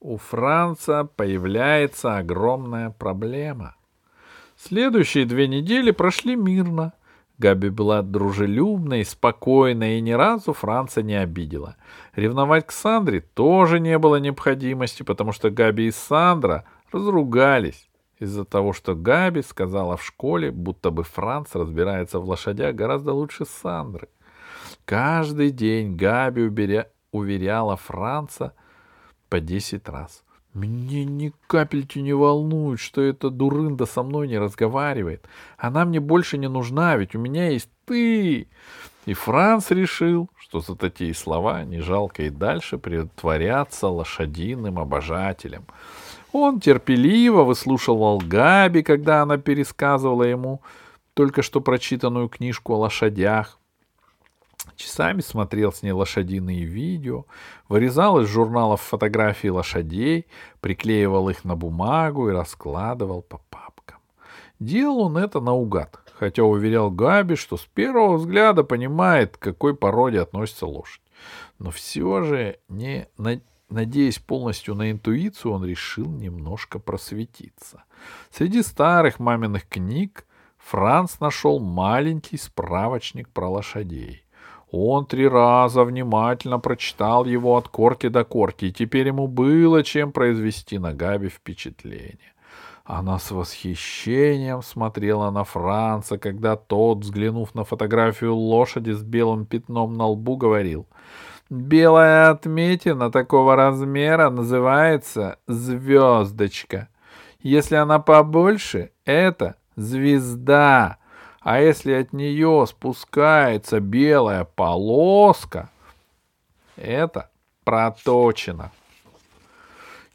у Франца появляется огромная проблема. Следующие две недели прошли мирно. Габи была дружелюбной, спокойной и ни разу Франца не обидела. Ревновать к Сандре тоже не было необходимости, потому что Габи и Сандра разругались из-за того, что Габи сказала в школе, будто бы Франц разбирается в лошадях гораздо лучше Сандры. Каждый день Габи уберя... уверяла Франца по десять раз. Мне ни капельки не волнует, что эта дурында со мной не разговаривает. Она мне больше не нужна, ведь у меня есть ты. И Франц решил, что за такие слова не жалко и дальше притворяться лошадиным обожателем. Он терпеливо выслушивал Габи, когда она пересказывала ему только что прочитанную книжку о лошадях. Часами смотрел с ней лошадиные видео, вырезал из журналов фотографии лошадей, приклеивал их на бумагу и раскладывал по папкам. Делал он это наугад, хотя уверял Габи, что с первого взгляда понимает, к какой породе относится лошадь. Но все же, не надеясь полностью на интуицию, он решил немножко просветиться. Среди старых маминых книг Франц нашел маленький справочник про лошадей. Он три раза внимательно прочитал его от корки до корки, и теперь ему было чем произвести на Габи впечатление. Она с восхищением смотрела на Франца, когда тот, взглянув на фотографию лошади с белым пятном на лбу, говорил «Белая отметина такого размера называется звездочка. Если она побольше, это звезда, а если от нее спускается белая полоска, это проточено.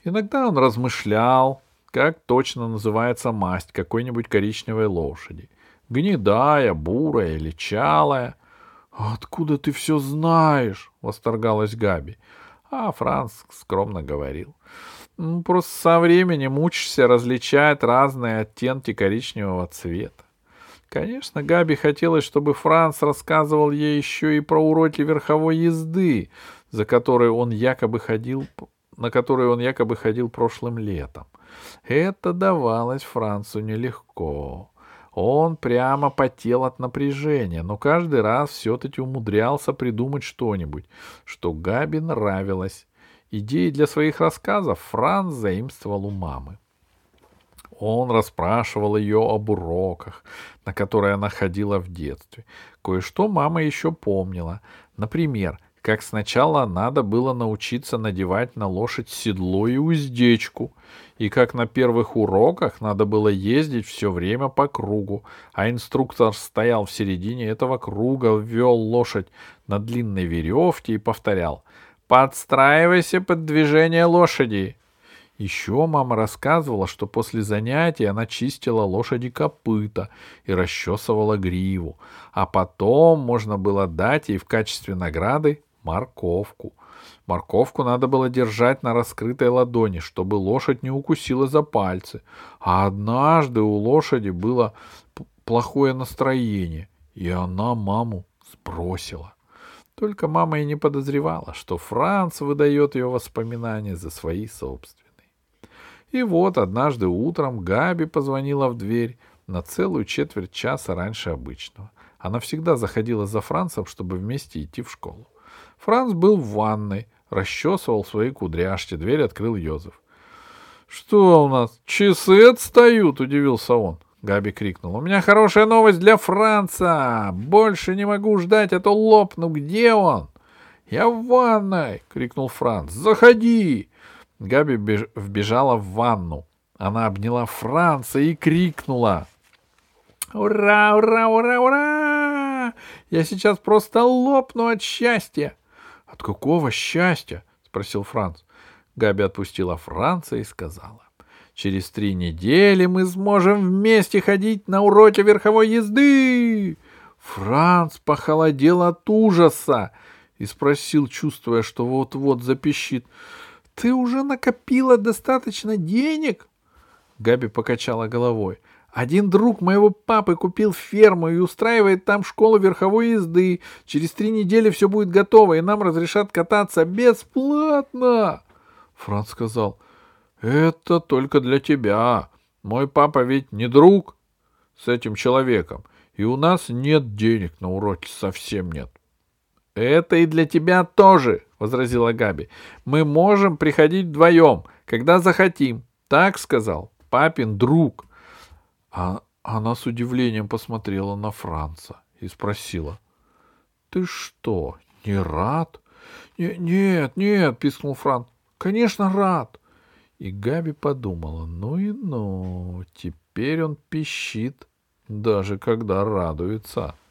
Иногда он размышлял, как точно называется масть какой-нибудь коричневой лошади. Гнедая, бурая или чалая. «Откуда ты все знаешь?» — восторгалась Габи. А Франц скромно говорил. «Ну, просто со временем учишься различать разные оттенки коричневого цвета. Конечно, Габи хотелось, чтобы Франц рассказывал ей еще и про уроки верховой езды, за которые он якобы ходил, на которые он якобы ходил прошлым летом. Это давалось Францу нелегко. Он прямо потел от напряжения, но каждый раз все-таки умудрялся придумать что-нибудь, что Габи нравилось. Идеи для своих рассказов Франц заимствовал у мамы. Он расспрашивал ее об уроках, на которые она ходила в детстве. Кое-что мама еще помнила. Например, как сначала надо было научиться надевать на лошадь седло и уздечку, и как на первых уроках надо было ездить все время по кругу, а инструктор стоял в середине этого круга, ввел лошадь на длинной веревке и повторял «Подстраивайся под движение лошади!» Еще мама рассказывала, что после занятий она чистила лошади копыта и расчесывала гриву, а потом можно было дать ей в качестве награды морковку. Морковку надо было держать на раскрытой ладони, чтобы лошадь не укусила за пальцы. А однажды у лошади было плохое настроение, и она маму сбросила. Только мама и не подозревала, что Франц выдает ее воспоминания за свои собственные. И вот однажды утром Габи позвонила в дверь на целую четверть часа раньше обычного. Она всегда заходила за Францем, чтобы вместе идти в школу. Франц был в ванной, расчесывал свои кудряшки. Дверь открыл Йозеф. — Что у нас, часы отстают? — удивился он. Габи крикнул. — У меня хорошая новость для Франца! Больше не могу ждать, а то лопну. Где он? — Я в ванной! — крикнул Франц. — Заходи! Габи беж... вбежала в ванну. Она обняла Франца и крикнула. «Ура, ура, ура, ура! Я сейчас просто лопну от счастья!» «От какого счастья?» — спросил Франц. Габи отпустила Франца и сказала. «Через три недели мы сможем вместе ходить на уроке верховой езды!» Франц похолодел от ужаса и спросил, чувствуя, что вот-вот запищит. Ты уже накопила достаточно денег? Габи покачала головой. Один друг моего папы купил ферму и устраивает там школу верховой езды. Через три недели все будет готово, и нам разрешат кататься бесплатно. Франц сказал, это только для тебя. Мой папа ведь не друг с этим человеком, и у нас нет денег на уроки, совсем нет. Это и для тебя тоже, возразила Габи. Мы можем приходить вдвоем, когда захотим. Так сказал папин друг. А она с удивлением посмотрела на Франца и спросила. — Ты что, не рад? — Нет, нет, — пискнул Франц. — Конечно, рад. И Габи подумала, ну и ну, теперь он пищит, даже когда радуется. —